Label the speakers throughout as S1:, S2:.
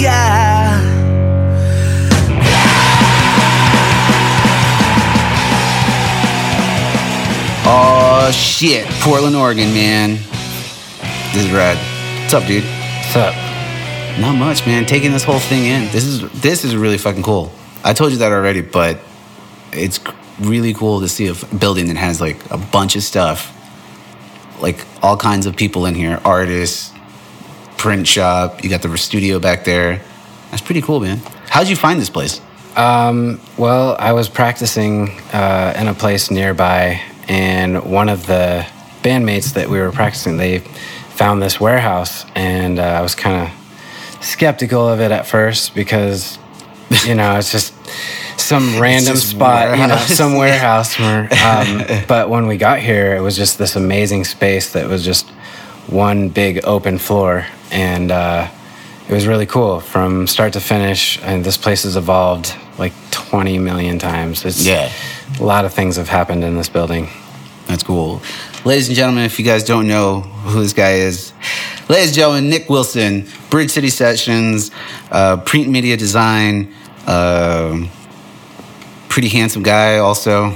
S1: yeah. Oh shit, Portland, Oregon, man. This is rad. What's up, dude?
S2: What's up?
S1: Not much, man. Taking this whole thing in. This is this is really fucking cool. I told you that already, but it's really cool to see a building that has like a bunch of stuff, like all kinds of people in here, artists, print shop. You got the studio back there. That's pretty cool, man. How'd you find this place?
S2: Um, well, I was practicing uh, in a place nearby, and one of the bandmates that we were practicing, they found this warehouse, and uh, I was kind of skeptical of it at first because, you know, it's just some random spot, you know,
S1: warehouse.
S2: some warehouse. Where, um, but when we got here, it was just this amazing space that was just one big open floor, and uh, it was really cool from start to finish. And this place has evolved like 20 million times. It's,
S1: Yeah.
S2: a lot of things have happened in this building.
S1: That's cool. Ladies and gentlemen, if you guys don't know who this guy is, ladies and gentlemen, Nick Wilson, Bridge City Sessions, uh, print media design, um pretty handsome guy also.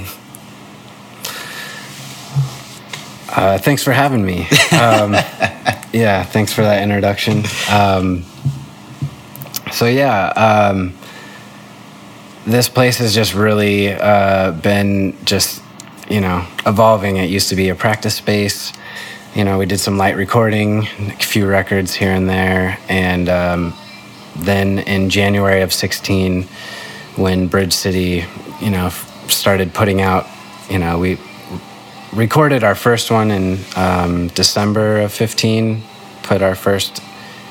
S2: Uh, thanks for having me. Um, yeah, thanks for that introduction. Um, so yeah, um, this place has just really uh, been just you know evolving. It used to be a practice space. You know, we did some light recording, a few records here and there, and um, then in January of '16, when Bridge City, you know, started putting out, you know, we recorded our first one in um, December of 15, put our first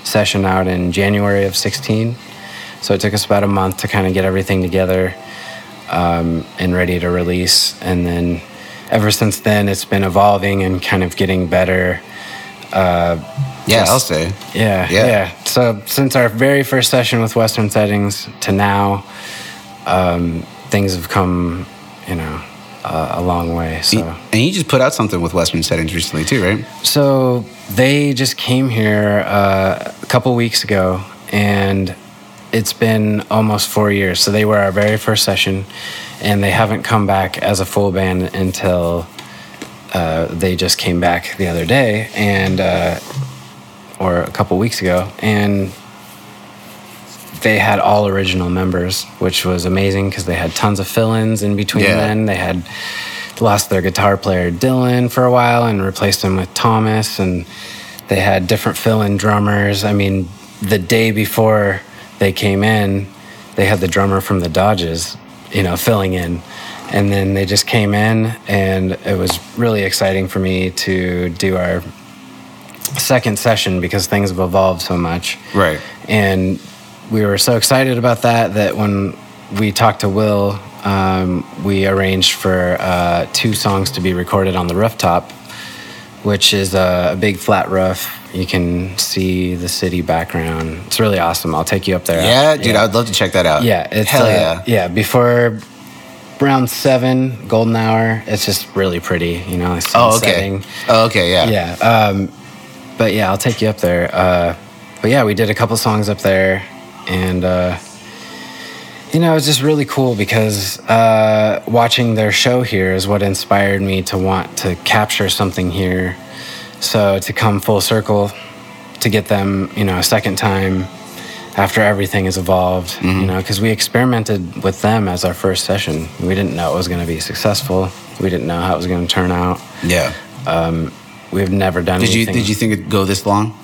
S2: session out in January of 16. So it took us about a month to kind of get everything together um, and ready to release. And then ever since then, it's been evolving and kind of getting better.
S1: Yeah,
S2: Just-
S1: I'll say.
S2: Yeah,
S1: Yeah.
S2: yeah, So since our very first session with Western Settings to now, um, things have come, you know, uh, a long way. So.
S1: And you just put out something with Western Settings recently too, right?
S2: So they just came here uh, a couple weeks ago, and it's been almost four years. So they were our very first session, and they haven't come back as a full band until uh, they just came back the other day, and uh, or a couple weeks ago, and they had all original members, which was amazing because they had tons of fill-ins in between.
S1: Yeah.
S2: Then they had lost their guitar player Dylan for a while and replaced him with Thomas, and they had different fill-in drummers. I mean, the day before they came in, they had the drummer from the Dodges, you know, filling in. And then they just came in, and it was really exciting for me to do our second session because things have evolved so much.
S1: Right.
S2: And we were so excited about that that when we talked to Will, um, we arranged for uh, two songs to be recorded on the rooftop, which is a, a big flat roof. You can see the city background. It's really awesome. I'll take you up there.
S1: Yeah, dude, I'd love to check that out.
S2: Yeah, it's
S1: hell
S2: uh,
S1: yeah.
S2: yeah. Before round seven, golden hour. It's just really pretty, you know. Like
S1: Oh, okay.
S2: sunsetting.
S1: Oh, okay, yeah.
S2: Yeah. Um, but yeah, I'll take you up there. Uh, but yeah, we did a couple songs up there, and uh, you know, it was just really cool because uh, watching their show here is what inspired me to want to capture something here. So to come full circle, to get them, you know, a second time after everything has evolved, you know, because we experimented with them as our first session. We didn't know it was going to be successful. We didn't know how it was going to turn out.
S1: Yeah.
S2: We've never done
S1: Did you did you think it'd go this long?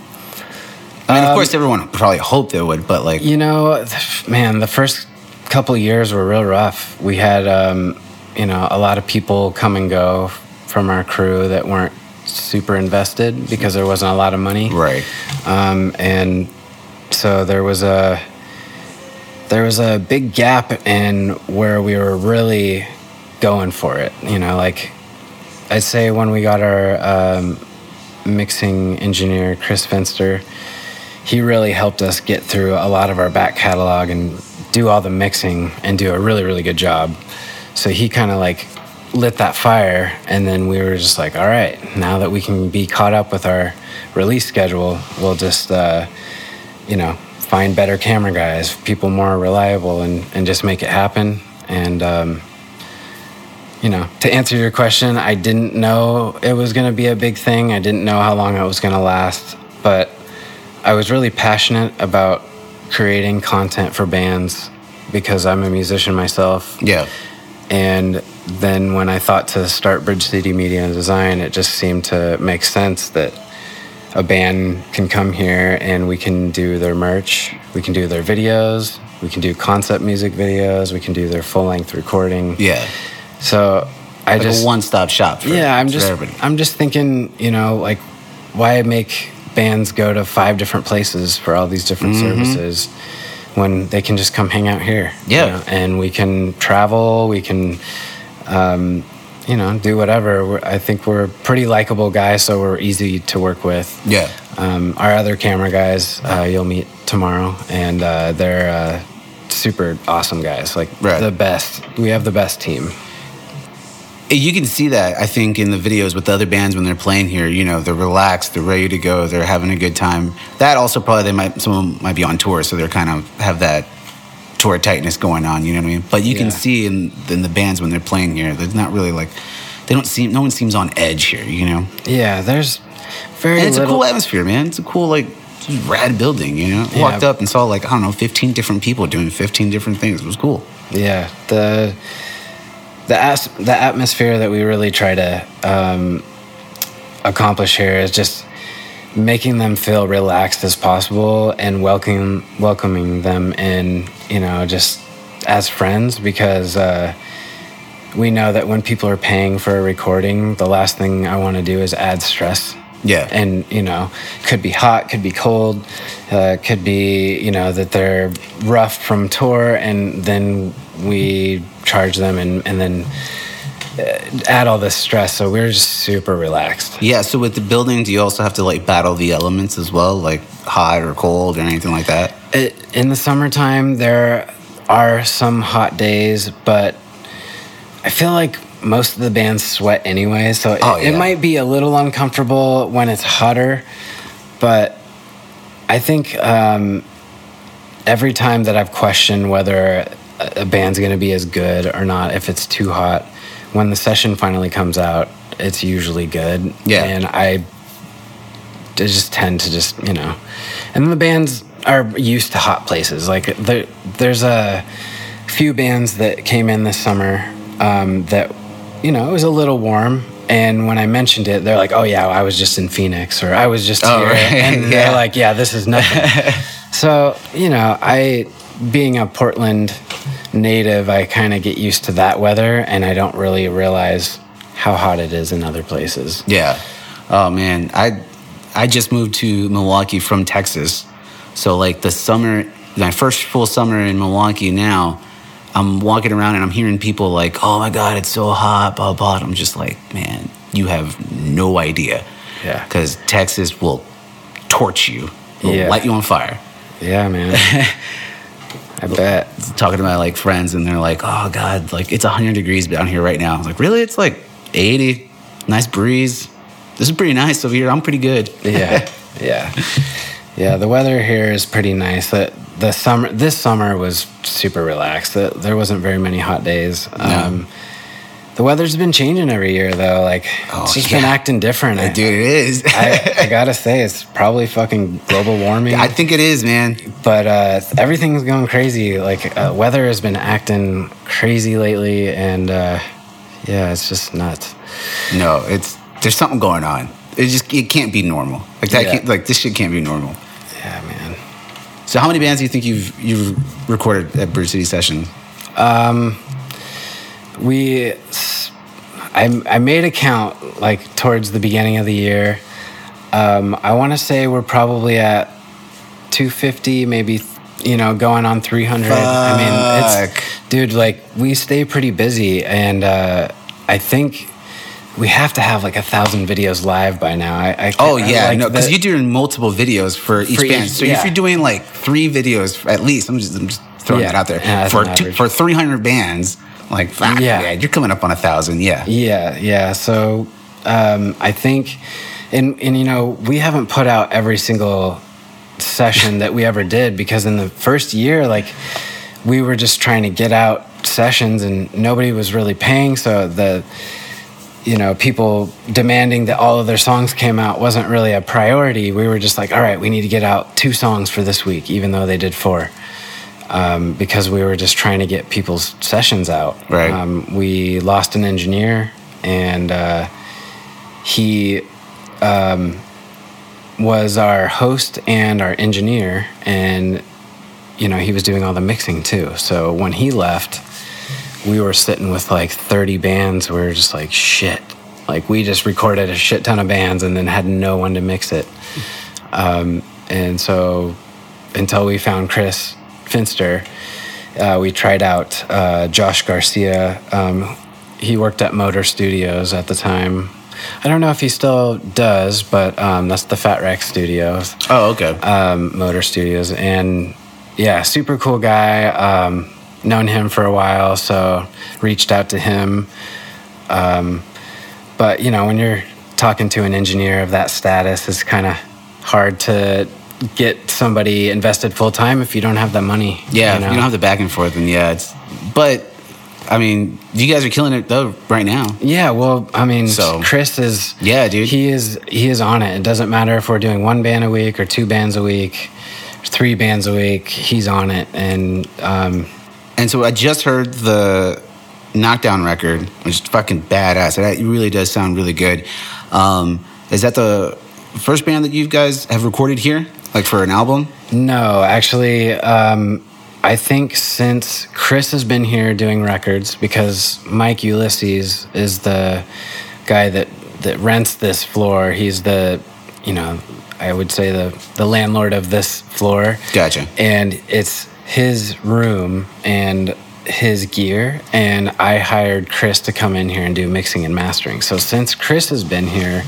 S1: I mean, of course, everyone probably hoped it would, but like,
S2: You know, man, the first couple years were real rough. We had, um, you know, a lot of people come and go from our crew that weren't super invested because there wasn't a lot of money.
S1: right?
S2: Um, and so there was a there was a big gap in where we were really going for it. You know, like I'd say when we got our um, mixing engineer Chris Finster, he really helped us get through a lot of our back catalog and do all the mixing and do a really really good job. So he kind of like lit that fire, and then we were just like, all right, now that we can be caught up with our release schedule, we'll just uh, you know find better camera guys, people more reliable, and and just make it happen. And um, you know, to answer your question, I didn't know it was going to be a big thing. I didn't know how long it was going to last, but I was really passionate about creating content for bands because I'm a musician myself.
S1: Yeah.
S2: And then when I thought to start Bridge City Media and Design, it just seemed to make sense that a band can come here and we can do their merch, we can do their videos, we can do concept music videos, we can do their full length recording.
S1: Yeah.
S2: So I
S1: Like
S2: just
S1: a one stop shop. For,
S2: yeah, I'm just
S1: everybody.
S2: I'm just thinking, you know, like why make bands go to five different places for all these different services when they can just come hang out here? you
S1: Yeah.
S2: know, and we can travel, we can, um, you know, do whatever. We're, I think we're pretty likable guys, so we're easy to work with.
S1: Yeah.
S2: Um, our other camera guys, uh, you'll meet tomorrow, and uh, they're uh, super awesome guys. Like
S1: Right.
S2: the best. We have the best team.
S1: You can see that, I think, in the videos with the other bands when they're playing here. You know, they're relaxed, they're ready to go, they're having a good time. That also probably they might some of them might be on tour, so they're kind of have that tour tightness going on. You know what I mean? But you
S2: Yeah.
S1: can see in in the bands when they're playing here, they're not really like they don't seem. No one seems on edge here. You know,
S2: Yeah, there's very
S1: and it's
S2: little.
S1: a cool atmosphere, man. It's a cool like rad building. You know,
S2: Yeah.
S1: walked up and saw like I don't know, fifteen different people doing fifteen different things. It was cool.
S2: Yeah, the the as, the atmosphere that we really try to um, accomplish here is just making them feel relaxed as possible and welcoming welcoming them in, you know, just as friends because uh, we know that when people are paying for a recording, the last thing I want to do is add stress
S1: Yeah.
S2: and you know could be hot could be cold uh, could be you know that they're rough from tour and then we charge them and, and then uh, add all this stress. So we're just super relaxed.
S1: Yeah, so with the building, do you also have to like battle the elements as well, like hot or cold or anything like that?
S2: it, in the summertime there are some hot days but i feel like most of the bands sweat anyway so it,
S1: Oh,
S2: it might be a little uncomfortable when it's hotter but i think um, every time that i've questioned whether a band's going to be as good or not if it's too hot. When the session finally comes out it's usually good.
S1: Yeah.
S2: and i I just tend to just you know. And the bands are used to hot places. Like there, there's a few bands that came in this summer um, that you know it was a little warm. And when i mentioned it they're like oh yeah i was just in phoenix or i was just
S1: Oh,
S2: here.
S1: right.
S2: and
S1: Yeah.
S2: they're like yeah this is nothing. So you know i being a portland native i kind of get used to that weather and i don't really realize how hot it is in other places
S1: Yeah. Oh man, I I just moved to Milwaukee from Texas, so like the summer, my first full summer in Milwaukee now. I'm walking around and I'm hearing people like, "Oh my God, it's so hot!" Blah blah. I'm just like, man, you have no idea.
S2: Yeah.
S1: Because Texas will torch you, will
S2: Yeah.
S1: light you on fire.
S2: yeah man i bet
S1: talking to my like friends and they're like, "Oh God, like it's 100 degrees down here right now." I was like, "Really? It's like 80. Nice breeze. This is pretty nice over here. I'm pretty good."
S2: yeah yeah yeah the weather here is pretty nice the, the summer this summer was super relaxed The- there wasn't very many hot days um, the weather's been changing every year though like
S1: Oh,
S2: it's just been acting different I,
S1: Dude, it is.
S2: I, I gotta say it's probably fucking global warming
S1: I think it is, man.
S2: but uh, everything's going crazy like uh, weather has been acting crazy lately and uh, yeah it's just nuts
S1: No, it's there's something going on. It just it can't be normal. Like that.
S2: Yeah.
S1: Can't, like this shit can't be normal.
S2: yeah man
S1: So, how many bands do you think you've you've recorded at Bridge City Session?
S2: Um, we I, I made a count like towards the beginning of the year um, i want to say we're probably at 250 maybe you know going on 300 i mean it's dude like we stay pretty busy and uh, i think we have to have like a thousand videos live by now i, I
S1: Oh yeah,
S2: like
S1: no, because you're doing multiple videos for each
S2: For
S1: band.
S2: each-
S1: so
S2: yeah.
S1: if you're doing like three videos at least, I'm just I'm just throwing
S2: Yeah,
S1: that out there
S2: yeah,
S1: for two, for 300 bands. Like fuck,
S2: Yeah.
S1: yeah, you're coming up on a thousand. Yeah,
S2: Yeah, yeah. So um, I think, and and you know, we haven't put out every single session that we ever did because in the first year, like we were just trying to get out sessions and nobody was really paying. So the, you know, people demanding that all of their songs came out wasn't really a priority. We were just like, all right, we need to get out two songs for this week, even though they did four. Um, because we were just trying to get people's sessions out.
S1: Right.
S2: Um, we lost an engineer, and uh, he um, was our host and our engineer, and you know he was doing all the mixing too. So when he left, we were sitting with like 30 bands. We were just like shit. Like we just recorded a shit ton of bands and then had no one to mix it. Um, and so until we found Chris Finster, uh, we tried out uh, Josh Garcia. Um, he worked at Motor Studios at the time. I don't know if he still does, but um, that's the Fat Rack Studios,
S1: Oh, okay.
S2: um, Motor Studios, and yeah, super cool guy. Um, known him for a while, so reached out to him. Um, but you know, when you're talking to an engineer of that status, it's kind of hard to get somebody invested full time if you don't have the money.
S1: yeah,
S2: you know?
S1: you don't have the back and forth, and yeah, it's. But I mean, you guys are killing it though right now.
S2: Yeah, well, I mean,
S1: So-
S2: Chris is
S1: Yeah, dude.
S2: He is he is on it. It doesn't matter if we're doing one band a week or two bands a week, three bands a week. He's on it, and um,
S1: And so I just heard the Knockdown record, which is fucking badass. It really does sound really good. Um, is that the first band that you guys have recorded here, like for an album?
S2: no, actually, um, I think since Chris has been here doing records, because Mike Ulysses is the guy that that rents this floor. He's the, you know, I would say the the landlord of this floor.
S1: Gotcha.
S2: and it's his room and his gear and i hired chris to come in here and do mixing and mastering so since chris has been here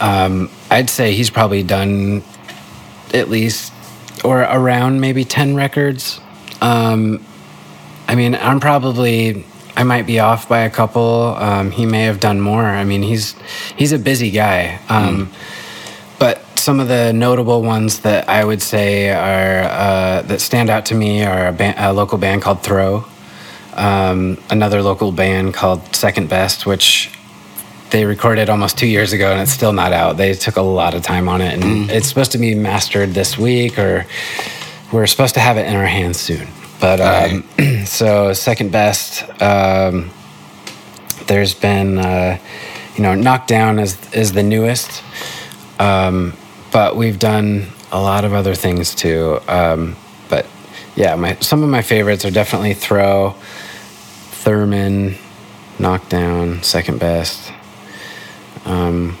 S2: um, i'd say he's probably done at least or around maybe 10 records. Um, i mean i'm probably i might be off by a couple. Um, he may have done more. I mean he's he's a busy guy. Um, but some of the notable ones that I would say are uh, that stand out to me are a, a local band called Throw, um, another local band called Second Best, which they recorded almost two years ago and it's still not out. They took a lot of time on it, and it's supposed to be mastered this week, or we're supposed to have it in our hands soon. But um, so Second Best. Um, there's been uh, you know knockdown is is the newest um, but we've done a lot of other things too um, but yeah my some of my favorites are definitely throw thurman knockdown second best um,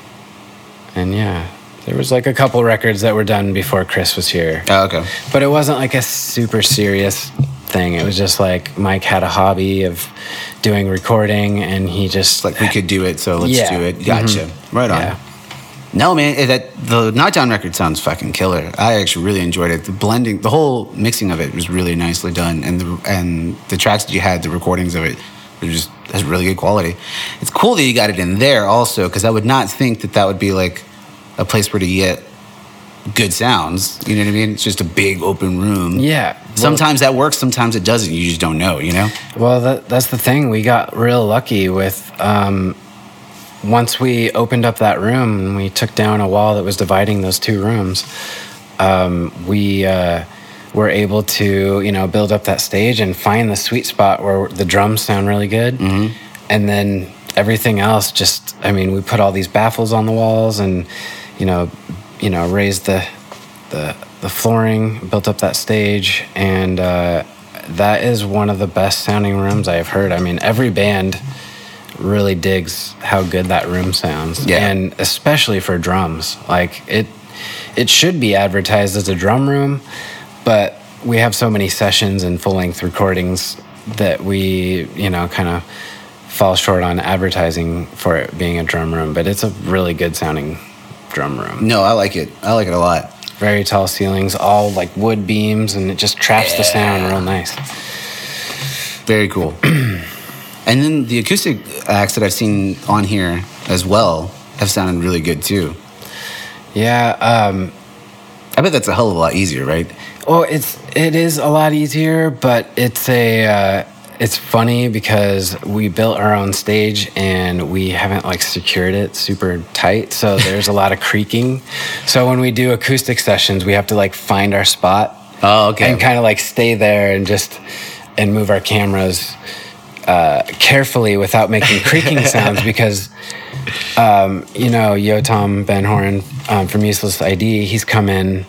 S2: and yeah there was like a couple records that were done before chris was here
S1: Oh, okay.
S2: but it wasn't like a super serious thing. It was just like Mike had a hobby of doing recording, and he just
S1: Like we could do it, so let's
S2: Yeah.
S1: do it. Gotcha. Right on.
S2: Yeah.
S1: No, man, that the Knockdown record sounds fucking killer. I actually really enjoyed it. The blending, the whole mixing of it was really nicely done, and the and the tracks that you had, the recordings of it, were just has really good quality. It's cool that you got it in there also, because I would not think that that would be like a place where to get good sounds. You know what I mean? It's just a big open room.
S2: Yeah. Well-
S1: Sometimes that works, sometimes it doesn't. You just don't know. You know?
S2: Well, that, that's the thing. We got real lucky with um, once we opened up that room and we took down a wall that was dividing those two rooms. Um, we uh, were able to, you know, build up that stage and find the sweet spot where the drums sound really good, and then everything else. Just, I mean, we put all these baffles on the walls and, you know, you know, raised the the the flooring, built up that stage, and uh, that is one of the best sounding rooms I've heard. I mean, every band really digs how good that room sounds,
S1: Yeah.
S2: and especially for drums. Like it, it should be advertised as a drum room, but we have so many sessions and full length recordings that we, you know, kind of fall short on advertising for it being a drum room. But it's a really good sounding drum room
S1: No, I like it. I like it a lot.
S2: very tall ceilings, all like wood beams, and it just traps the sound real nice.
S1: Very cool. and then the acoustic acts that I've seen on here as well have sounded really good too.
S2: Yeah, um,
S1: I bet that's a hell of a lot easier, right?
S2: Well, it's it is a lot easier, but it's a uh, it's funny because we built our own stage and we haven't like secured it super tight, so there's a lot of creaking. So when we do acoustic sessions, we have to like find our spot
S1: Oh, okay.
S2: and kind of like stay there and just and move our cameras uh, carefully without making creaking sounds because um, you know Yotam Ben Horin um, from Useless ID he's come in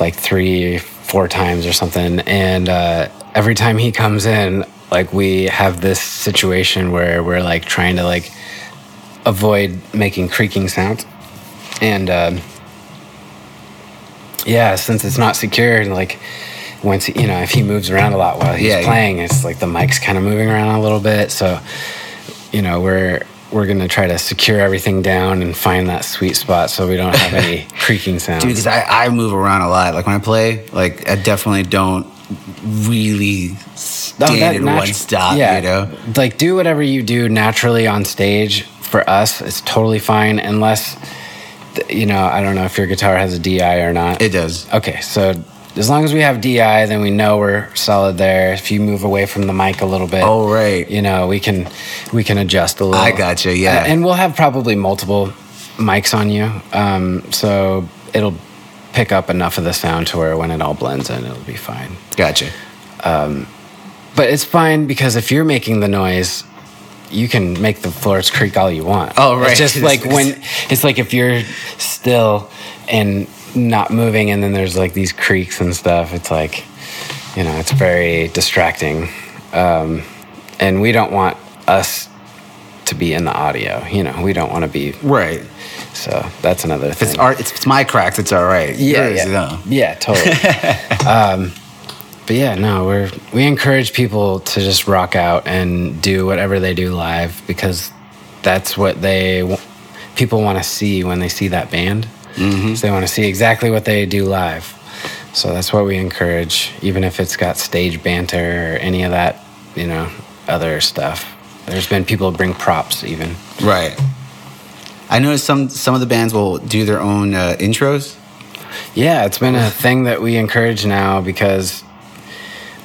S2: like three four times or something. And uh, every time he comes in like we have this situation where we're like trying to like avoid making creaking sounds. And um, yeah since it's not secured like once you know if he moves around a lot while he's
S1: yeah.
S2: playing it's like the mic's kind of moving around a little bit. So you know we're we're gonna try to secure everything down and find that sweet spot so we don't have any creaking sounds
S1: Dude, because I, I move around a lot. Like when I play, like I definitely don't really
S2: oh,
S1: stand
S2: that
S1: in one stop,
S2: yeah,
S1: you know?
S2: Like do whatever you do naturally on stage. For us, it's totally fine unless, you know, I don't know if your guitar has a DI or not.
S1: It does.
S2: okay, so as long as we have DI, then we know we're solid there. If you move away from the mic a little bit,
S1: Oh, right.
S2: you know, we can we can adjust a little.
S1: I gotcha, yeah.
S2: Uh, and we'll have probably multiple mics on you, um, so it'll pick up enough of the sound to where when it all blends in, it'll be fine.
S1: Gotcha.
S2: But it's fine because if you're making the noise, you can make the floors creak all you want.
S1: Oh, right.
S2: It's just like when it's like if you're still and not moving, and then there's like these creaks and stuff. It's like, you know, it's very distracting, um, and we don't want us to be in the audio. You know, we don't want to be.
S1: Right.
S2: So that's another thing.
S1: It's art. It's, it's my cracks. It's all right.
S2: Yeah,
S1: Yours,
S2: yeah,
S1: no.
S2: yeah, totally. um, but yeah, no, we're we encourage people to just rock out and do whatever they do live because that's what they people want to see when they see that band. Mm-hmm. So they want to see exactly what they do live. So that's what we encourage, even if it's got stage banter or any of that, you know, other stuff. There's been people bring props even.
S1: Right. I noticed some some of the bands will do their own uh, intros.
S2: Yeah, it's been a thing that we encourage now because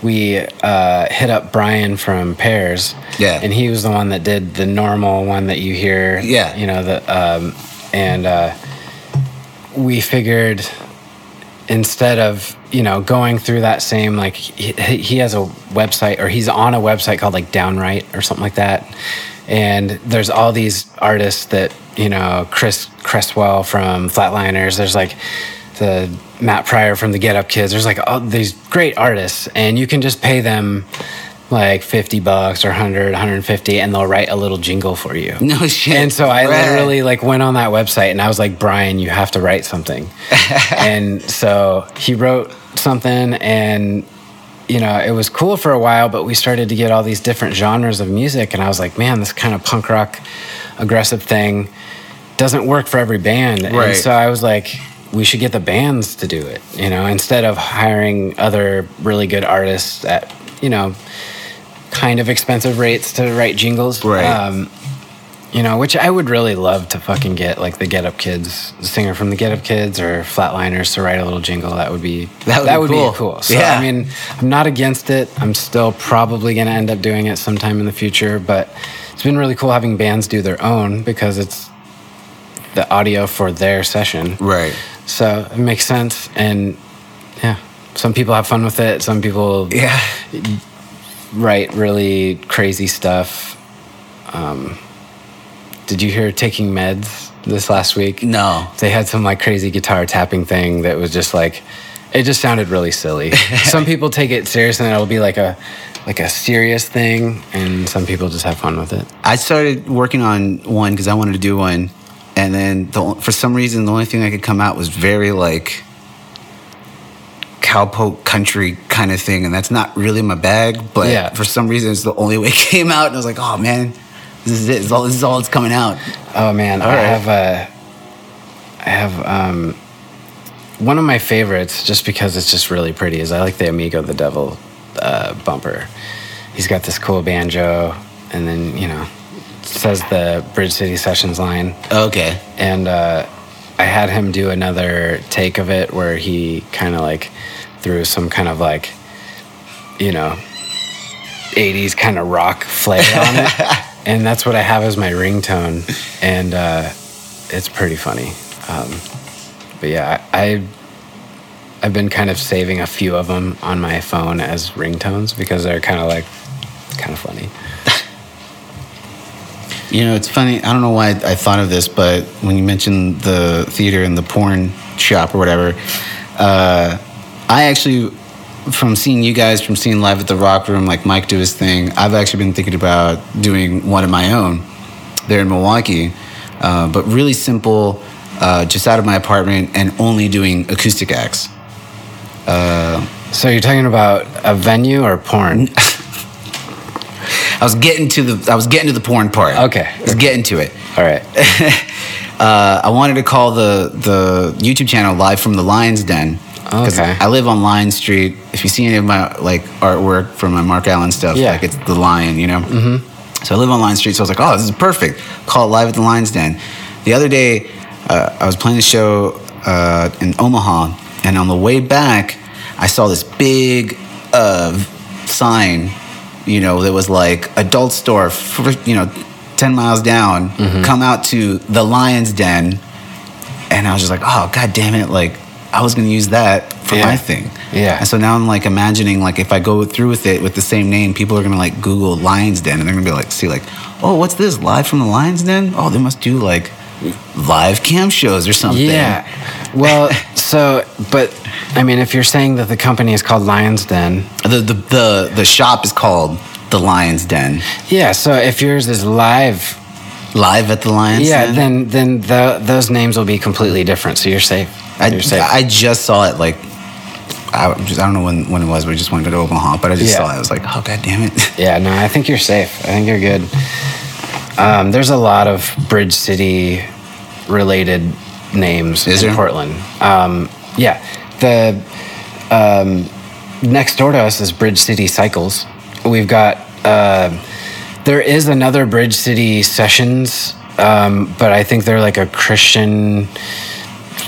S2: we uh, hit up Brian from Pears.
S1: Yeah.
S2: And he was the one that did the normal one that you hear.
S1: Yeah.
S2: You know, the, um, and uh, we figured instead of, you know, going through that same, like, he, he has a website or he's on a website called like Downright or something like that. And there's all these artists that, you know, Chris Cresswell from Flatliners, there's like, the Matt Pryor from the Get Up Kids. There's like all these great artists, and you can just pay them like 50 bucks or 100, 150, and they'll write a little jingle for you.
S1: No shit.
S2: And so I
S1: Rad.
S2: literally like went on that website and I was like, Brian, you have to write something. and so he wrote something and you know, it was cool for a while, but we started to get all these different genres of music and I was like, man, this kind of punk rock aggressive thing doesn't work for every band.
S1: Right.
S2: And so I was like, we should get the bands to do it, you know, instead of hiring other really good artists at, you know, kind of expensive rates to write jingles.
S1: Right.
S2: Um, you know, which I would really love to fucking get, like the Get Up Kids, the singer from the Get Up Kids, or Flatliners to write a little jingle. That would be
S1: That would be cool.
S2: be cool. So
S1: Yeah.
S2: I mean, I'm not against it. I'm still probably going to end up doing it sometime in the future, but it's been really cool having bands do their own because it's the audio for their session.
S1: Right.
S2: So it makes sense, and yeah, some people have fun with it. Some people
S1: Yeah.
S2: Write really crazy stuff. Um, did you hear Taking Meds this last week?
S1: No.
S2: They had some like crazy guitar tapping thing that was just like, it just sounded really silly. some people take it serious and it'll be like a like a serious thing, and some people just have fun with it.
S1: I started working on one because I wanted to do one, and then the, for some reason the only thing I could come out was very like cowpoke country kind of thing, and that's not really my bag. But
S2: Yeah.
S1: for some reason, it's the only way it came out, and I was like, oh man, this is it. This is all, this is all that's coming out.
S2: Oh man, I
S1: right.
S2: have a, I have um, one of my favorites just because it's just really pretty. Is I like the Amigo the Devil uh, bumper. He's got this cool banjo, and then you know, says the Bridge City Sessions line,
S1: Okay.
S2: and uh, I had him do another take of it where he kind of like threw some kind of like, you know, 80s kind of rock flair on it. and that's what I have as my ringtone. And uh, it's pretty funny. Um, but yeah, I, I've been kind of saving a few of them on my phone as ringtones because they're kind of like, kind of funny.
S1: You know, it's funny. I don't know why I thought of this, but when you mentioned the theater and the porn shop or whatever, uh, I actually, from seeing you guys, from seeing live at the Rock Room, like Mike do his thing, I've actually been thinking about doing one of my own there in Milwaukee, uh, but really simple, uh, just out of my apartment and only doing acoustic acts.
S2: So you're talking about a venue or porn?
S1: I was getting to the I was getting to the porn part.
S2: Okay.
S1: I was getting to it.
S2: All right.
S1: uh, I wanted to call the the YouTube channel live from the Lions Den. 'Cause
S2: Okay.
S1: I live on Lion Street. If you see any of my like artwork from my Mark Allen stuff,
S2: Yeah.
S1: like it's the lion, you know. Mm-hmm. So I live on Lion Street. So I was like, oh, this is perfect. Call it live at the Lions Den. The other day, uh, I was playing a show uh, in Omaha, and on the way back, I saw this big uh, sign, you know, that was like adult store, for, you know, ten miles down.
S2: Mm-hmm.
S1: Come out to the Lions Den and I was just like, oh god damn it, like I was gonna use that for
S2: Yeah.
S1: my thing.
S2: Yeah.
S1: And so now I'm like imagining like if I go through with it with the same name, people are gonna like Google Lions Den and they're gonna be like, see like, oh, what's this? Live from the Lions Den? Oh, they must do like live cam shows or something.
S2: Yeah. Well, so, but I mean, if you're saying that the company is called Lions Den,
S1: The the the, the shop is called the Lions Den.
S2: yeah. So if yours is live,
S1: Live at the Lions
S2: yeah,
S1: Den.
S2: then then the, those names will be completely different. So you're safe.
S1: I,
S2: you're safe.
S1: I just saw it like I just I don't know when, when it was, but I just wanted to go to Omaha, but I just
S2: Yeah.
S1: saw it. I was like, oh god damn it.
S2: Yeah, no, I think you're safe. I think you're good. Um, there's a lot of Bridge City related names
S1: Is
S2: in
S1: there?
S2: Portland. Um, yeah, the um, next door to us is Bridge City Cycles. We've got uh, there is another Bridge City Sessions, um, but I think they're like a Christian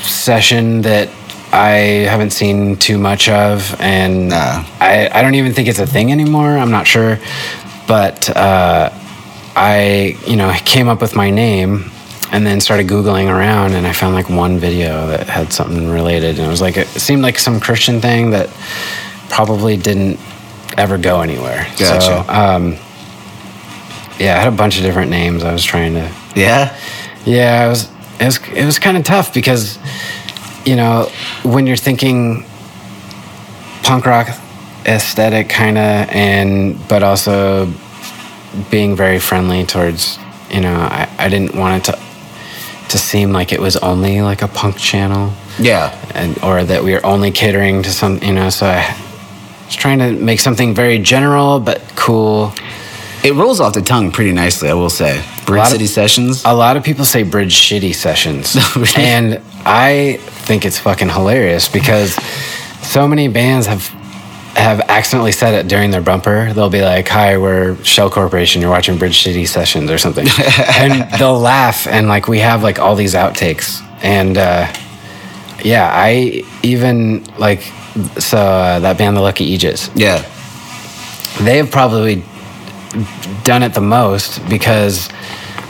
S2: session that I haven't seen too much of, and
S1: Nah.
S2: I, I don't even think it's a thing anymore. I'm not sure, but uh, I you know came up with my name and then started googling around, and I found like one video that had something related, and it was like it seemed like some Christian thing that probably didn't ever go anywhere.
S1: Gotcha.
S2: So, um, yeah, I had a bunch of different names. I was trying to
S1: yeah?
S2: yeah, it was it was it was kind of tough because you know when you're thinking punk rock aesthetic kind of and but also being very friendly towards you know I, I didn't want it to to seem like it was only like a punk channel
S1: Yeah.
S2: and or that we were only catering to some you know so I was trying to make something very general but cool
S1: It rolls off the tongue pretty nicely, I will say. Bridge
S2: lot of-
S1: City Sessions.
S2: A lot of people say bridge shitty sessions. And I think it's fucking hilarious because so many bands have have accidentally said it during their bumper. They'll be like, "Hi, we're Shell Corporation. You're watching Bridge City Sessions or something," and they'll laugh. And like we have like all these outtakes, and uh, yeah, I even like so uh, that band, the Lucky Aegis
S1: yeah.
S2: they have probably done it the most because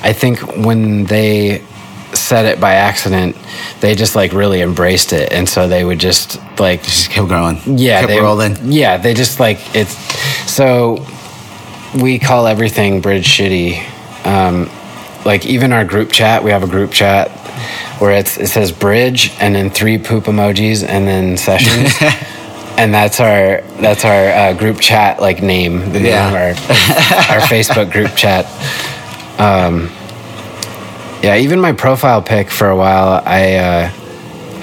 S2: I think when they said it by accident, they just like really embraced it, and so they would just like
S1: Just keep going.
S2: yeah,
S1: Kept
S2: they
S1: rolling.
S2: Yeah, they just like it's so we call everything bridge shitty. Um, like even our group chat, we have a group chat where it's it says bridge and then three poop emojis and then sessions. And that's our that's our uh, group chat like name,
S1: Yeah.
S2: know, our our Facebook group chat. Um, yeah, even my profile pic for a while, I uh,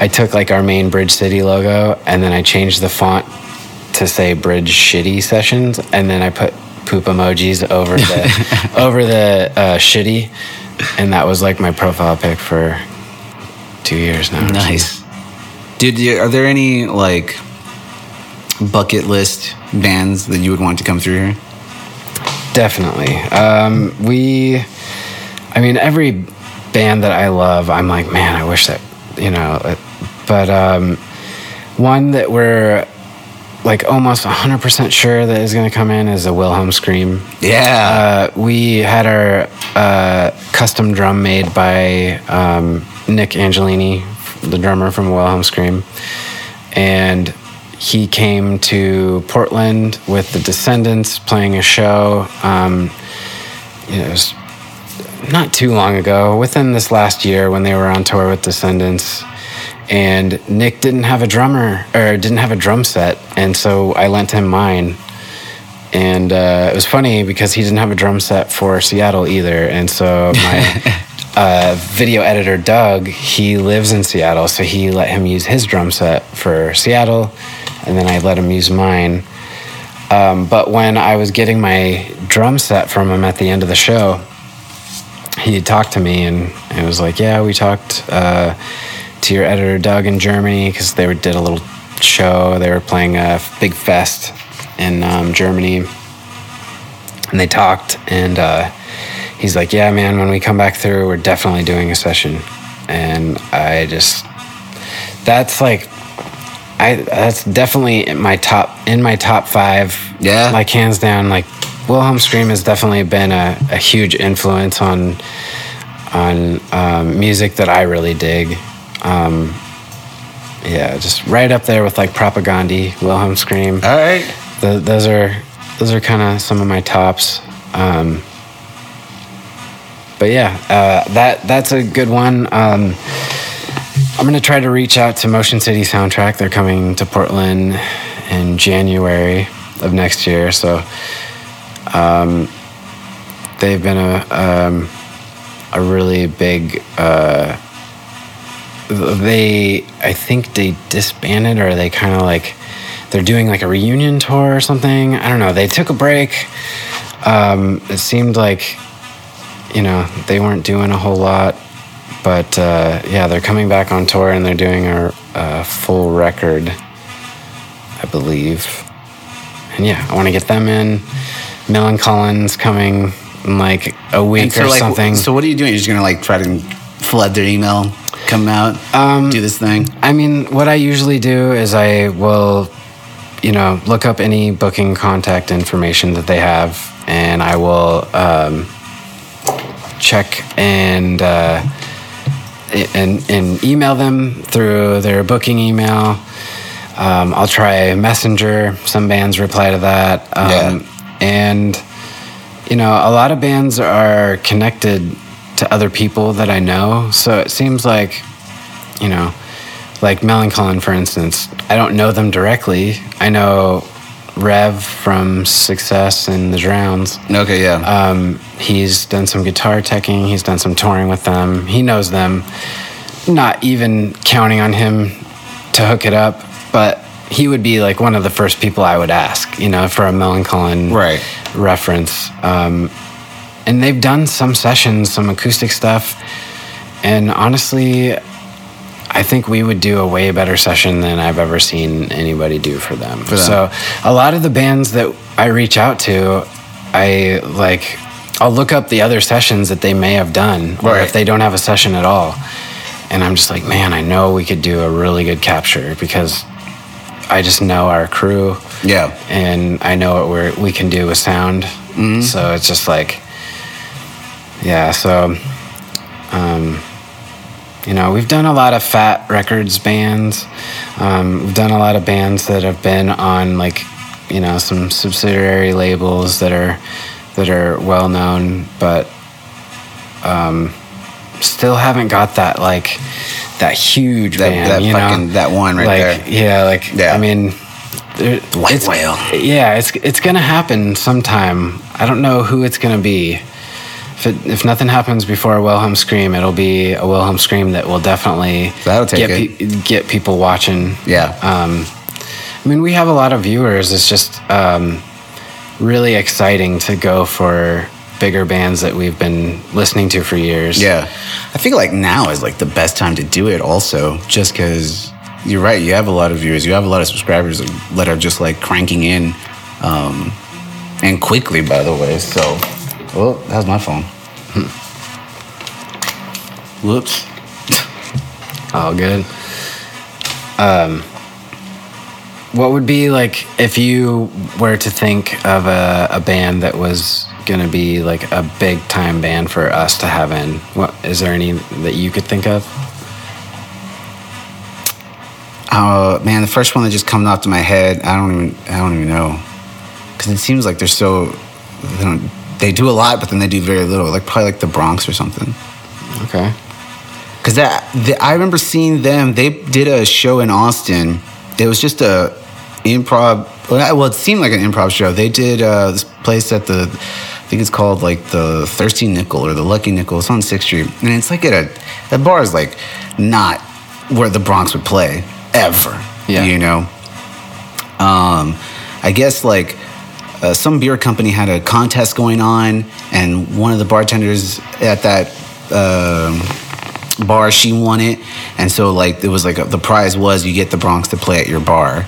S2: I took like our main Bridge City logo and then I changed the font to say Bridge Shitty Sessions, and then I put poop emojis over the over the uh, shitty, and that was like my profile pic for two years now.
S1: Nice. Dude, are there any like bucket list bands that you would want to come through here?
S2: Definitely. Um, we, I mean, every band that I love, I'm like, man, I wish that you know, it- but um, one that we're like almost 100% sure that is going to come in is a Wilhelm Scream.
S1: Yeah.
S2: Uh, we had our uh, custom drum made by um, Nick Angelini, the drummer from Wilhelm Scream, and he came to Portland with the Descendents playing a show. Um, you know, it was not too long ago, within this last year when they were on tour with Descendents. And Nick didn't have a drummer or didn't have a drum set, and so I lent him mine. And uh, it was funny because he didn't have a drum set for Seattle either, and so my uh, video editor Doug, he lives in Seattle, so he let him use his drum set for Seattle, and then I let him use mine. Um, but when I was getting my drum set from him at the end of the show, he talked to me and it was like, yeah, we talked uh, to your editor Doug in Germany because they were, did a little show. They were playing a big fest in um, Germany, and they talked. And uh, he's like, yeah, man, when we come back through, we're definitely doing a session. And I just, that's like. I, that's definitely in my top in my top five.
S1: Yeah.
S2: like hands down. Like Wilhelm Scream has definitely been a, a huge influence on on um, music that I really dig. Um, yeah, just right up there with like Propagandhi, Wilhelm Scream.
S1: All right.
S2: Th those are those are kind of some of my tops. Um, but yeah, uh, that that's a good one. Um, I'm gonna try to reach out to Motion City Soundtrack. They're coming to Portland in January of next year, so um, they've been a um, a really big. Uh, they, I think they disbanded, or they kind of like they're doing like a reunion tour or something. I don't know. They took a break. Um, it seemed like you know they weren't doing a whole lot but uh, yeah, they're coming back on tour and they're doing a, a full record, I believe. And yeah, I want to get them in. Millencolin coming in like a week
S1: so,
S2: or
S1: like,
S2: something.
S1: So what are you doing? You're just gonna like try to flood their email, come out,
S2: Um,
S1: do this thing.
S2: I mean, what I usually do is I will, you know, look up any booking contact information that they have, and I will um, check and uh, and and email them through their booking email. Um, I'll try Messenger. Some bands reply to that, um,
S1: Yeah.
S2: And you know, a lot of bands are connected to other people that I know. So it seems like, you know, like Millencolin, for instance, I don't know them directly. I know Rev from Success and the Drowns.
S1: Okay, yeah.
S2: Um, he's done some guitar teching. He's done some touring with them. He knows them. Not even counting on him to hook it up, but he would be like one of the first people I would ask, you know, for a Millencolin
S1: Right.
S2: reference. Um, and they've done some sessions, some acoustic stuff. And honestly, I think we would do a way better session than I've ever seen anybody do for them.
S1: them.
S2: So a lot of the bands that I reach out to, I like, I'll look up the other sessions that they may have done, or
S1: Right.
S2: if they don't have a session at all. And I'm just like, man, I know we could do a really good capture because I just know our crew
S1: yeah.
S2: and I know what we're, we can do with sound. So it's just like, yeah. So, um, you know, we've done a lot of Fat Records bands. Um, we've done a lot of bands that have been on like, you know, some subsidiary labels that are that are well known, but um, still haven't got that like that huge
S1: That-
S2: band.
S1: that
S2: you
S1: fucking-
S2: know?
S1: that one right
S2: like,
S1: there.
S2: Yeah, like
S1: Yeah.
S2: I mean, there-
S1: White
S2: it's-
S1: whale.
S2: Yeah, it's it's gonna happen sometime. I don't know who it's gonna be. If, it, if nothing happens before a Wilhelm Scream, it'll be a Wilhelm Scream that will definitely
S1: That'll take
S2: get, pe- get people watching.
S1: Yeah.
S2: Um, I mean, we have a lot of viewers. It's just um, really exciting to go for bigger bands that we've been listening to for years.
S1: Yeah. I feel like now is like the best time to do it also, just because you're right. You have a lot of viewers, you have a lot of subscribers that are just like cranking in um, and quickly, by the way. So, well, that's my phone. Whoops.
S2: All good. Um, what would be like if you were to think of a, a band that was going to be like a big time band for us to have in? What is there any that you could think of?
S1: Uh, man, the first one that just comes off to my head, I don't even, I don't even know, because it seems like they're so, they, don't, they do a lot, but then they do very little. Like probably like the Bronx or something.
S2: Okay.
S1: Because that, the, I remember seeing them. They did a show in Austin. It was just a improv. Well, it seemed like an improv show. They did uh, this place at the, think it's called like the Thirsty Nickel or the Lucky Nickel. It's on Sixth Street, and it's like at a, that bar is like not where the Bronx would play ever.
S2: Yeah.
S1: You know. Um, I guess like uh, some beer company had a contest going on, and one of the bartenders at that um bar she won it, and so like it was like a, the prize was you get the Bronx to play at your bar,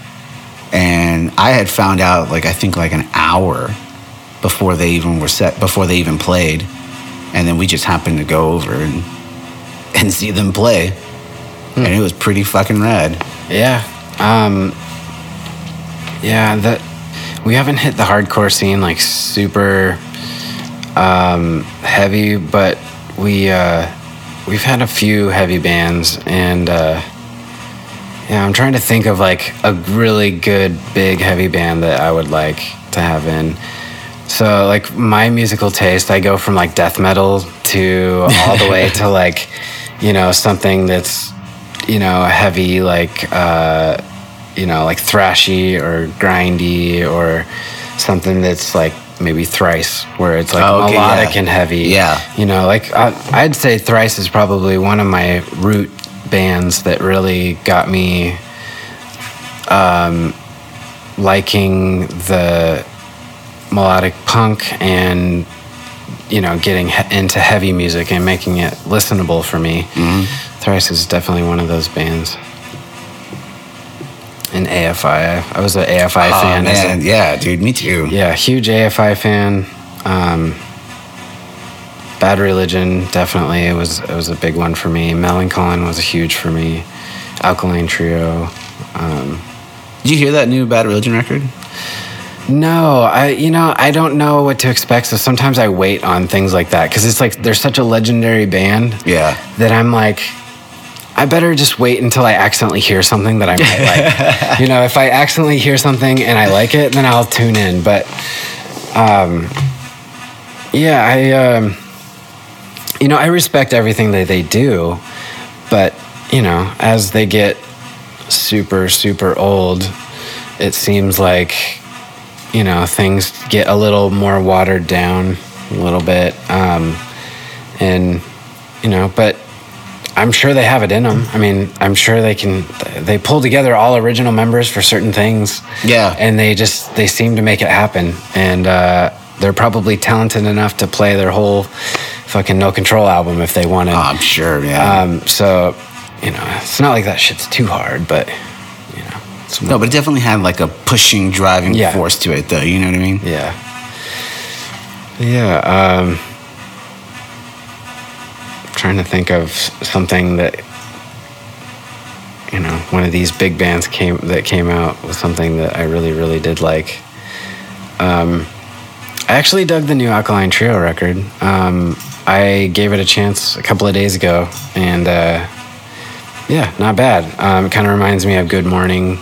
S1: and I had found out like I think like an hour before they even were set before they even played, and then we just happened to go over and and see them play, and it was pretty fucking rad.
S2: Yeah. Um, yeah, that we haven't hit the hardcore scene like super um, heavy, but we uh, we've had a few heavy bands, and uh, yeah, I'm trying to think of like a really good big heavy band that I would like to have in. So like my musical taste, I go from like death metal to all the way to like you know something that's you know heavy like uh, you know like thrashy or grindy or something that's like maybe Thrice where it's like
S1: Oh, okay,
S2: melodic
S1: yeah.
S2: and heavy.
S1: Yeah.
S2: You know, like I, I'd say Thrice is probably one of my root bands that really got me um, liking the melodic punk and you know getting he- into heavy music and making it listenable for me. Thrice is definitely one of those bands. And AFI, I, was an AFI
S1: Oh
S2: fan.
S1: man, yeah, dude, me too.
S2: yeah, huge AFI fan. Um, Bad Religion, definitely. It was it was a big one for me. Millencolin was huge for me. Alkaline Trio. Um,
S1: Did you hear that new Bad Religion record?
S2: No, I you know I don't know what to expect. So sometimes I wait on things like that because it's like they're such a legendary band
S1: Yeah.
S2: that I'm like, I better just wait until I accidentally hear something that I might like. you know, if I accidentally hear something and I like it, then I'll tune in. But, um, yeah, I, um, you know, I respect everything that they do, but you know, as they get super super old, it seems like you know things get a little more watered down a little bit, um, and you know, but I'm sure they have it in them. I mean, I'm sure they can. They pull together all original members for certain things.
S1: Yeah.
S2: and they just they seem to make it happen. And uh, they're probably talented enough to play their whole fucking No Control album if they wanted.
S1: Oh, I'm sure, yeah.
S2: Um, so you know, it's not like that shit's too hard, but
S1: no, but it definitely had like a pushing, driving
S2: Yeah.
S1: force to it, though. You know what I mean?
S2: Yeah. Yeah. Um, trying to think of something that you know one of these big bands came that came out with something that I really really did like. Um, I actually dug the new Alkaline Trio record. Um, I gave it a chance a couple of days ago, and uh, yeah, not bad. Um, it kind of reminds me of Good Mourning.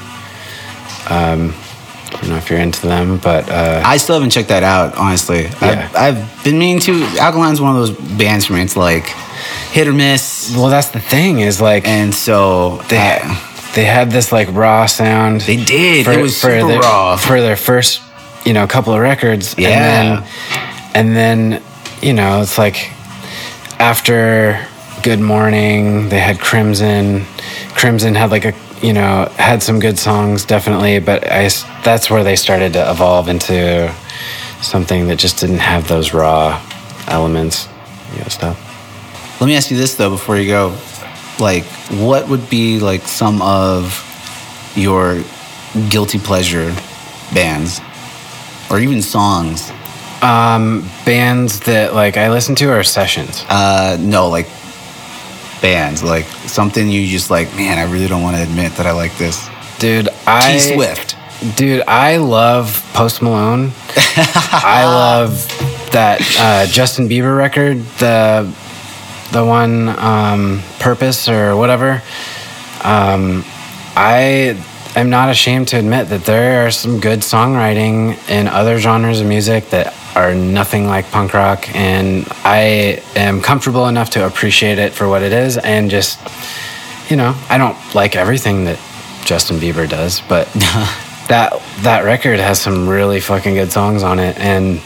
S2: Um, I don't know if you're into them, but uh,
S1: I still haven't checked that out, honestly.
S2: Yeah.
S1: I've, I've been meaning to. Alkaline's one of those bands for me. It's like hit or miss.
S2: Well, that's the thing is like
S1: And so
S2: they
S1: I-
S2: they had this like raw sound.
S1: They did. It was super
S2: their,
S1: raw.
S2: for their first, you know, couple of records.
S1: Yeah.
S2: And then, and then, you know, it's like after Good Mourning, they had Crimson. Crimson had like a, you know, had some good songs definitely, but I, that's where they started to evolve into something that just didn't have those raw elements, you know, stuff.
S1: Let me ask you this though before you go. Like, what would be like some of your guilty pleasure bands, or even songs?
S2: Um, bands that like I listen to are sessions.
S1: Uh, no, like bands? Like something you just like, man, I really don't want to admit that I like this.
S2: Dude, I
S1: T Swift.
S2: Dude, I love Post Malone. I love that uh, Justin Bieber record, the the one um, Purpose or whatever. Um, I am not ashamed to admit that there are some good songwriting in other genres of music that are nothing like punk rock, and I am comfortable enough to appreciate it for what it is, and just you know, I don't like everything that Justin Bieber does, but that that record has some really fucking good songs on it, and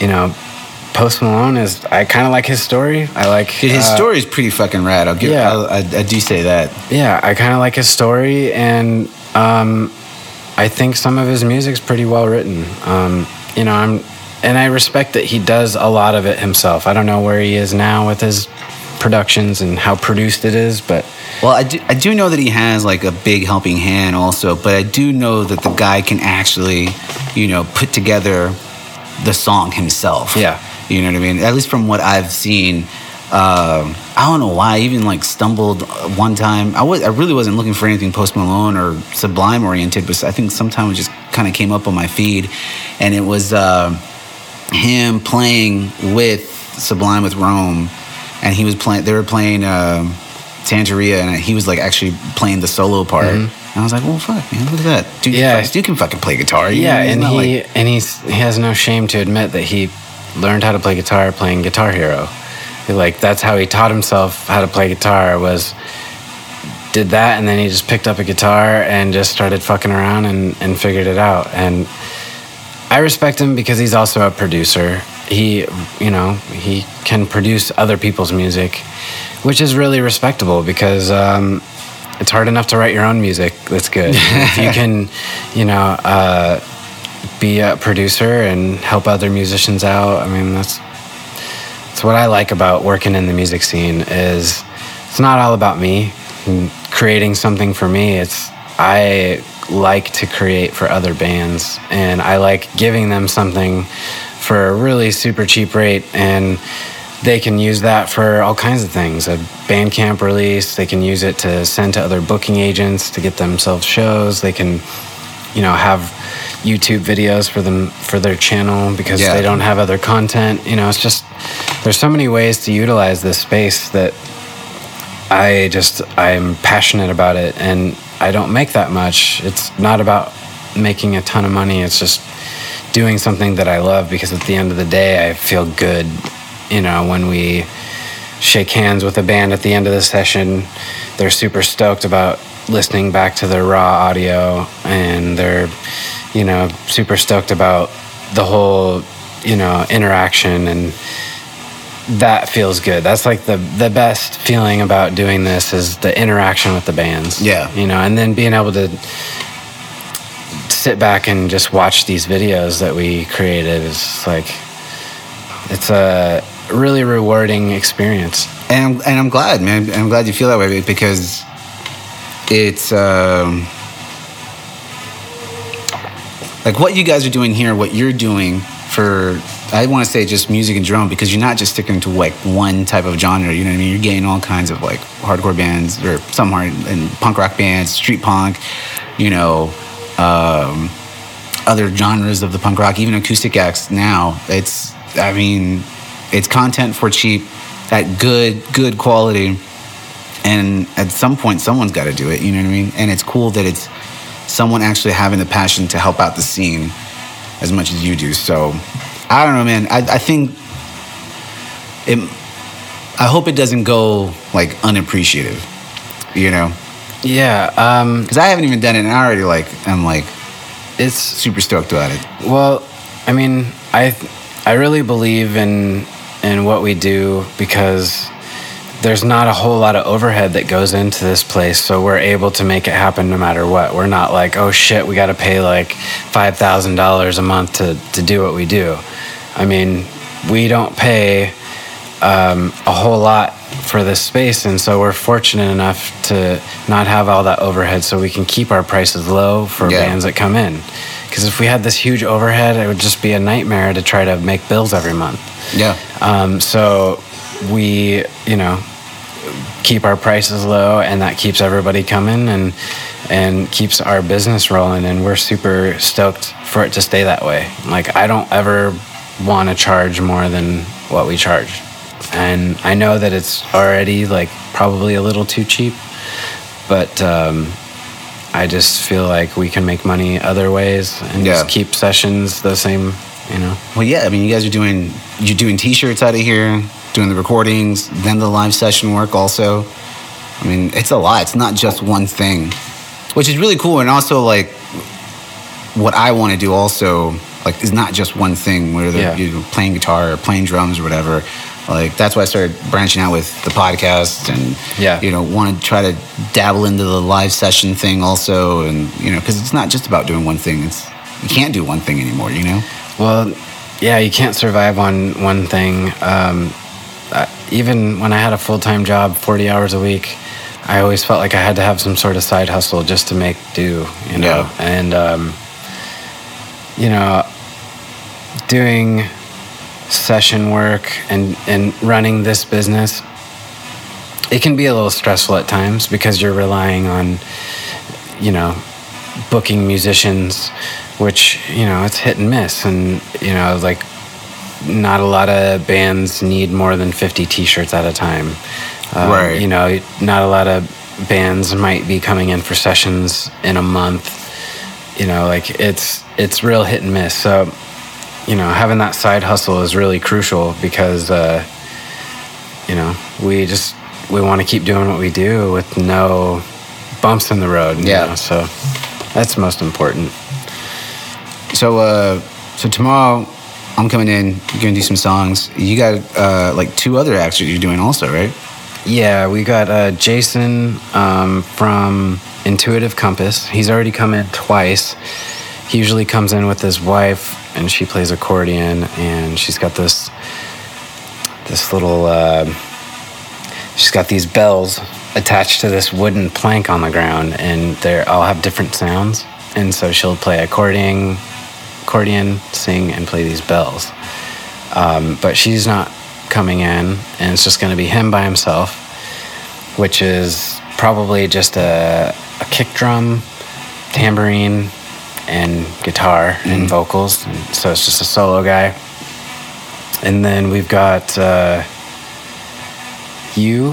S2: you know, Post Malone is. I kind of like his story. I like
S1: Dude, his
S2: uh,
S1: story is pretty fucking rad. I'll give.
S2: yeah.
S1: I'll, I, I do say that.
S2: Yeah, I kind of like his story, and um, I think some of his music's pretty well written. Um, you know, I'm, and I respect that he does a lot of it himself. I don't know where he is now with his productions and how produced it is, but
S1: Well, I do, I do know that he has like a big helping hand also, but I do know that the guy can actually, you know, put together the song himself.
S2: Yeah.
S1: You know what I mean? At least from what I've seen. Um, I don't know why I even like stumbled one time. I was I really wasn't looking for anything Post Malone or Sublime oriented, but I think sometime it just kind of came up on my feed, and it was uh, him playing with Sublime with Rome, and he was playing. They were playing um Santeria, and he was like actually playing the solo part. And I was like, "Well, fuck, man, look at that, dude!
S2: Yeah.
S1: Dude can fucking play guitar." you
S2: yeah, and he
S1: like-
S2: and he's he has no shame to admit that he learned how to play guitar playing Guitar Hero. Like that's how he taught himself how to play guitar was did that and then he just picked up a guitar and just started fucking around and, and figured it out. And I respect him because he's also a producer. He, you know, he can produce other people's music, which is really respectable because um, it's hard enough to write your own music that's good. if you can, you know, uh, be a producer and help other musicians out, I mean, that's that's what I like about working in the music scene is it's not all about me creating something for me. It's I like to create for other bands and I like giving them something for a really super cheap rate and they can use that for all kinds of things. A Bandcamp release, they can use it to send to other booking agents to get themselves shows. They can, you know, have YouTube videos for them for their channel because
S1: Yeah.
S2: they don't have other content. You know, it's just there's so many ways to utilize this space that I just I'm passionate about it and I don't make that much. It's not about making a ton of money. It's just doing something that I love because at the end of the day I feel good, you know, when we shake hands with a band at the end of the session. They're super stoked about listening back to their raw audio and they're, you know, super stoked about the whole, you know, interaction and that feels good. That's like the the best feeling about doing this is the interaction with the bands.
S1: Yeah.
S2: You know, and then being able to sit back and just watch these videos that we created is like it's a really rewarding experience.
S1: and and I'm glad, man. I'm glad you feel that way because it's um, like what you guys are doing here, what you're doing for. I want to say just music and drum because you're not just sticking to like one type of genre. You know what I mean? You're getting all kinds of like hardcore bands or some hard and punk rock bands, street punk. You know. Um, other genres of the punk rock, even acoustic acts now. It's, I mean, it's content for cheap at good, good quality. And at some point, someone's got to do it. You know what I mean? And it's cool that it's someone actually having the passion to help out the scene as much as you do. So, I don't know, man. I, I think it. I hope it doesn't go like unappreciative. You know,
S2: Yeah, um,
S1: because I haven't even done it, and I already like I'm like
S2: it's
S1: super stoked about it.
S2: Well, I mean, I I really believe in in what we do because there's not a whole lot of overhead that goes into this place, so we're able to make it happen no matter what. We're not like, oh shit, we got to pay like five thousand dollars a month to to do what we do. I mean, we don't pay um, a whole lot for this space, and so we're fortunate enough to not have all that overhead, so we can keep our prices low for
S1: Yeah.
S2: bands that come in. Because if we had this huge overhead, it would just be a nightmare to try to make bills every month.
S1: Yeah.
S2: Um, so we, you know, keep our prices low, and that keeps everybody coming and and keeps our business rolling. And we're super stoked for it to stay that way. Like I don't ever want to charge more than what we charge, and I know that it's already like probably a little too cheap, but. Um, I just feel like we can make money other ways and
S1: Yeah.
S2: just keep sessions the same, you know.
S1: Well, yeah. I mean, you guys are doing you're doing T-shirts out of here, doing the recordings, then the live session work also. I mean, it's a lot. It's not just one thing, which is really cool. And also, like, what I want to do also, like, is not just one thing. Whether
S2: Yeah.
S1: you're playing guitar or playing drums or whatever. Like, that's why I started branching out with the podcast, and
S2: Yeah.
S1: you know, want to try to dabble into the live session thing also, and you know, because it's not just about doing one thing. It's you can't do one thing anymore. You know.
S2: Well, yeah, you can't survive on one thing. Um, I, even when I had a full time job, 40 hours a week, I always felt like I had to have some sort of side hustle just to make do, you know?
S1: Yeah.
S2: And, um, you know, doing session work and, and running this business, it can be a little stressful at times because you're relying on, you know, booking musicians, which, you know, it's hit and miss. And, you know, like, not a lot of bands need more than 50 t shirts at a time. Um,
S1: Right.
S2: You know, not a lot of bands might be coming in for sessions in a month. You know, like it's it's real hit and miss. So, you know, having that side hustle is really crucial because, uh, you know, we just we want to keep doing what we do with no bumps in the road.
S1: Yeah.
S2: know, so that's most important.
S1: So, uh, so tomorrow I'm coming in. You're gonna do some songs. You got uh, like two other acts that you're doing also, right?
S2: Yeah, we got uh, Jason um, from Intuitive Compass. He's already come in twice. He usually comes in with his wife, and she plays accordion, and she's got this this little. Uh, she's got these bells attached to this wooden plank on the ground, and they're all have different sounds. And so she'll play accordion, accordion, sing, and play these bells. Um, but she's not coming in, and it's just going to be him by himself, which is probably just a, a kick drum, tambourine, and guitar and vocals. And so it's just a solo guy. And then we've got uh, you,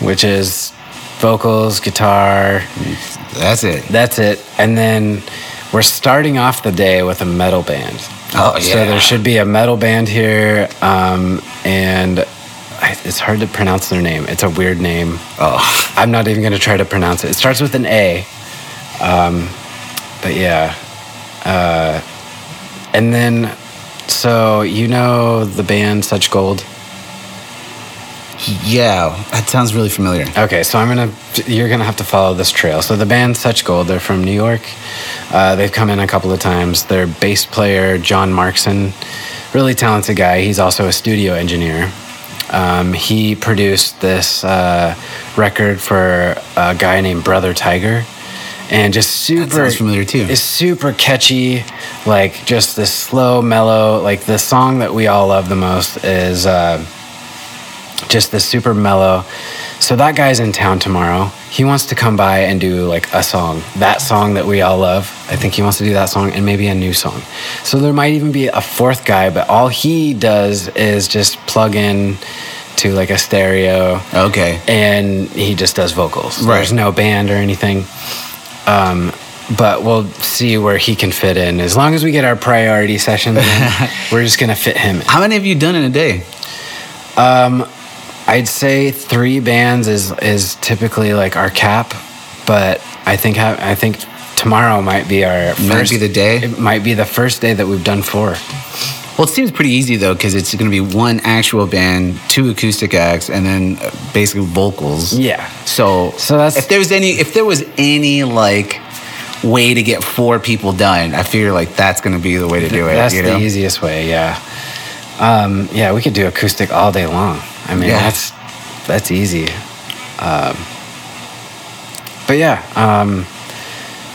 S2: which is vocals, guitar,
S1: That's it.
S2: that's it. And then we're starting off the day with a metal band.
S1: Oh, yeah.
S2: So there should be a metal band here, um, and I, it's hard to pronounce their name. It's a weird name.
S1: Oh,
S2: I'm not even going to try to pronounce it. It starts with an A. Um, but yeah. Uh, and then, so you know the band Such Gold?
S1: yeah. That sounds really familiar.
S2: Okay, so I'm gonna. You're gonna have to follow this trail. So the band Such Gold, they're from New York. Uh, they've come in a couple of times. Their bass player John Markson, really talented guy. He's also a studio engineer. Um, he produced this uh, record for a guy named Brother Tiger, and just super
S1: familiar, too.
S2: It's super catchy, like just this slow, mellow. Like the song that we all love the most is. Uh, just this super mellow. So that guy's in town tomorrow. He wants to come by and do like a song, that song that we all love. I think he wants to do that song and maybe a new song. So there might even be a fourth guy, but all he does is just plug in to like a stereo
S1: Okay.
S2: and he just does vocals.
S1: Right.
S2: There's no band or anything. Um, but we'll see where he can fit in. As long as we get our priority sessions in, we're just gonna fit him in.
S1: How many have you done in a day?
S2: Um, I'd say three bands is is typically like our cap, but I think ha- I think tomorrow might be our
S1: Might
S2: first
S1: be the day?
S2: It might be the first day that we've done four.
S1: Well, it seems pretty easy though, because it's going to be one actual band, two acoustic acts, and then uh, basically vocals.
S2: Yeah.
S1: So,
S2: So that's-
S1: if there's any, if there was any like way to get four people done, I figure like that's going to be the way to do it.
S2: That's
S1: you
S2: the easiest way. Yeah. Um, yeah, we could do acoustic all day long. I mean,
S1: Yeah.
S2: that's that's easy. Um, but yeah, um,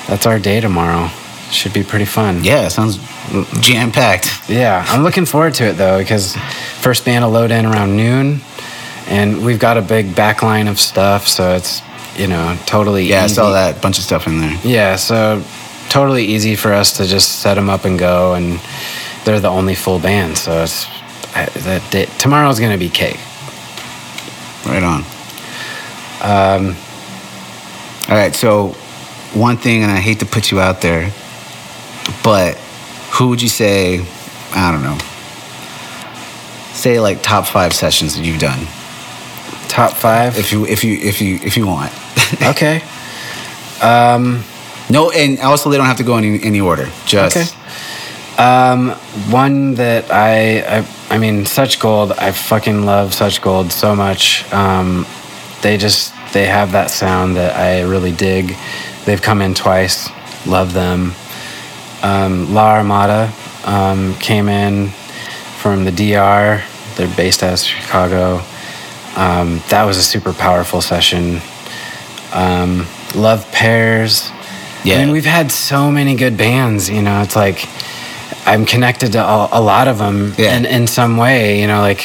S2: that's our day tomorrow. Should be pretty fun.
S1: Yeah, it sounds jam packed.
S2: Yeah, I'm looking forward to it though because first band will load in around noon, and we've got a big backline of stuff, so it's you know totally
S1: Yeah, I
S2: easy.
S1: saw that bunch of stuff in there.
S2: Yeah, so totally easy for us to just set them up and go, and they're the only full band, so it's I, that day, tomorrow's gonna be cake.
S1: Right on.
S2: Um,
S1: All right, so one thing, and I hate to put you out there, but who would you say? I don't know. Say like top five sessions that you've done,
S2: top five.
S1: if you if you if you if you want.
S2: okay. Um,
S1: no, and also they don't have to go in any, any order. Just
S2: Okay. Um, one that I, I, I mean, Such Gold. I fucking love Such Gold so much. Um, they just they have that sound that I really dig. They've come in twice. Love them. Um, La Armada um, came in from the DR. They're based out of Chicago. Um, that was a super powerful session. Um, love Pairs.
S1: Yeah.
S2: I mean, we've had so many good bands. You know, it's like I'm connected to a, a lot of them
S1: Yeah.
S2: in, in some way. You know, like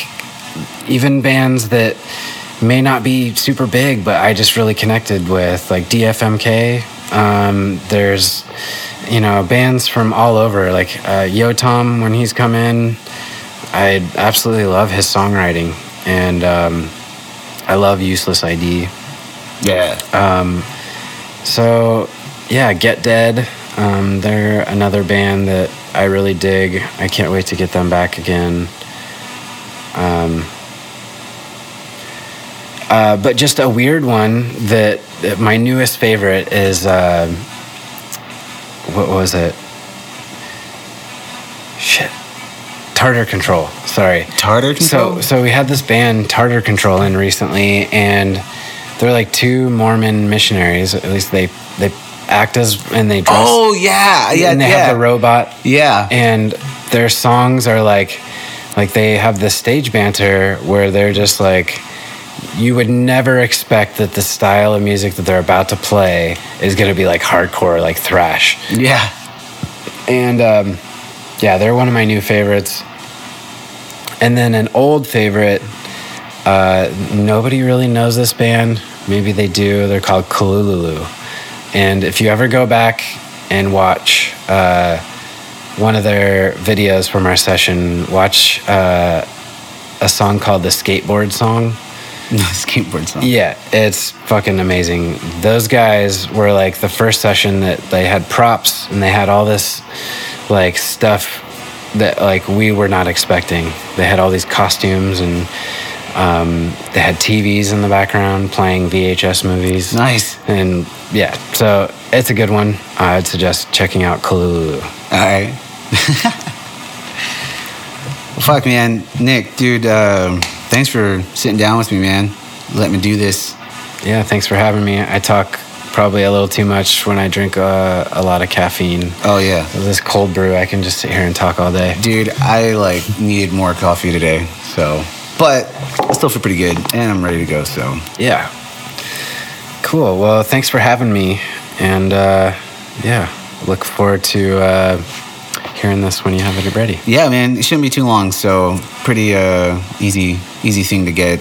S2: even bands that may not be super big, but I just really connected with, like DFMK. Um, there's, you know, bands from all over, like uh, Yotam when he's come in. I absolutely love his songwriting, and um, I love Useless ID.
S1: yeah.
S2: Um, so yeah, Get Dead. Um, they're another band that I really dig. I can't wait to get them back again. Um, uh, but just a weird one that, that my newest favorite is uh, what was it? Shit, Tartar Control. Sorry.
S1: Tartar Control?
S2: So so we had this band Tartar Control in recently, and they're like two Mormon missionaries. At least they they act as and they dress.
S1: oh yeah, yeah,
S2: and they
S1: yeah.
S2: have the robot,
S1: yeah.
S2: and their songs are like like they have this stage banter where they're just like. You would never expect that the style of music that they're about to play is going to be like hardcore, like thrash.
S1: yeah.
S2: And um, yeah, they're one of my new favorites. And then an old favorite, uh, nobody really knows this band. Maybe they do. They're called Kalululu. And if you ever go back and watch uh, one of their videos from our session, watch uh, a song called the Skateboard Song.
S1: Skateboard song.
S2: Yeah, it's fucking amazing. Those guys were like the first session that they had props and they had all this like stuff that like we were not expecting. They had all these costumes and um, they had TVs in the background playing VHS movies.
S1: Nice.
S2: And yeah, so it's a good one. I'd suggest checking out Kalulu.
S1: All right. fuck, man. Nick, dude, uh, thanks for sitting down with me, man. Let me do this.
S2: Yeah, thanks for having me. I talk probably a little too much when I drink uh, a lot of caffeine.
S1: Oh, yeah.
S2: This cold brew, I can just sit here and talk all day.
S1: Dude, I like needed more coffee today, so. But I still feel pretty good, and I'm ready to go, so.
S2: Yeah. Cool. Well, thanks for having me. And uh, yeah, look forward to uh, hearing this when you have it ready.
S1: Yeah, man, it shouldn't be too long, so pretty uh, easy, easy thing to get.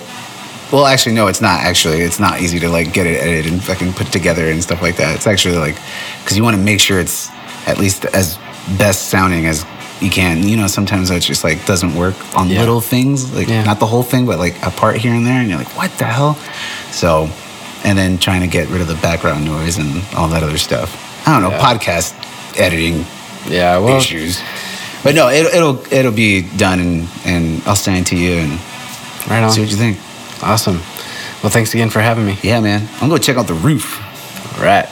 S1: Well, actually, no, it's not. Actually, it's not easy to like get it edited and fucking put together and stuff like that. It's actually like because you want to make sure it's at least as best sounding as you can. You know, sometimes it just like doesn't work on
S2: Yeah.
S1: little things, like
S2: Yeah.
S1: not the whole thing, but like a part here and there, and you're like, what the hell? So, and then trying to get rid of the background noise and all that other stuff. I don't know,
S2: Yeah.
S1: podcast editing
S2: Yeah, well,
S1: issues. But no, it, it'll it'll be done, and, and I'll send it to you and
S2: right on.
S1: see what you think.
S2: Awesome. Well, thanks again for having me.
S1: Yeah, man, I'm gonna check out the roof.
S2: All right.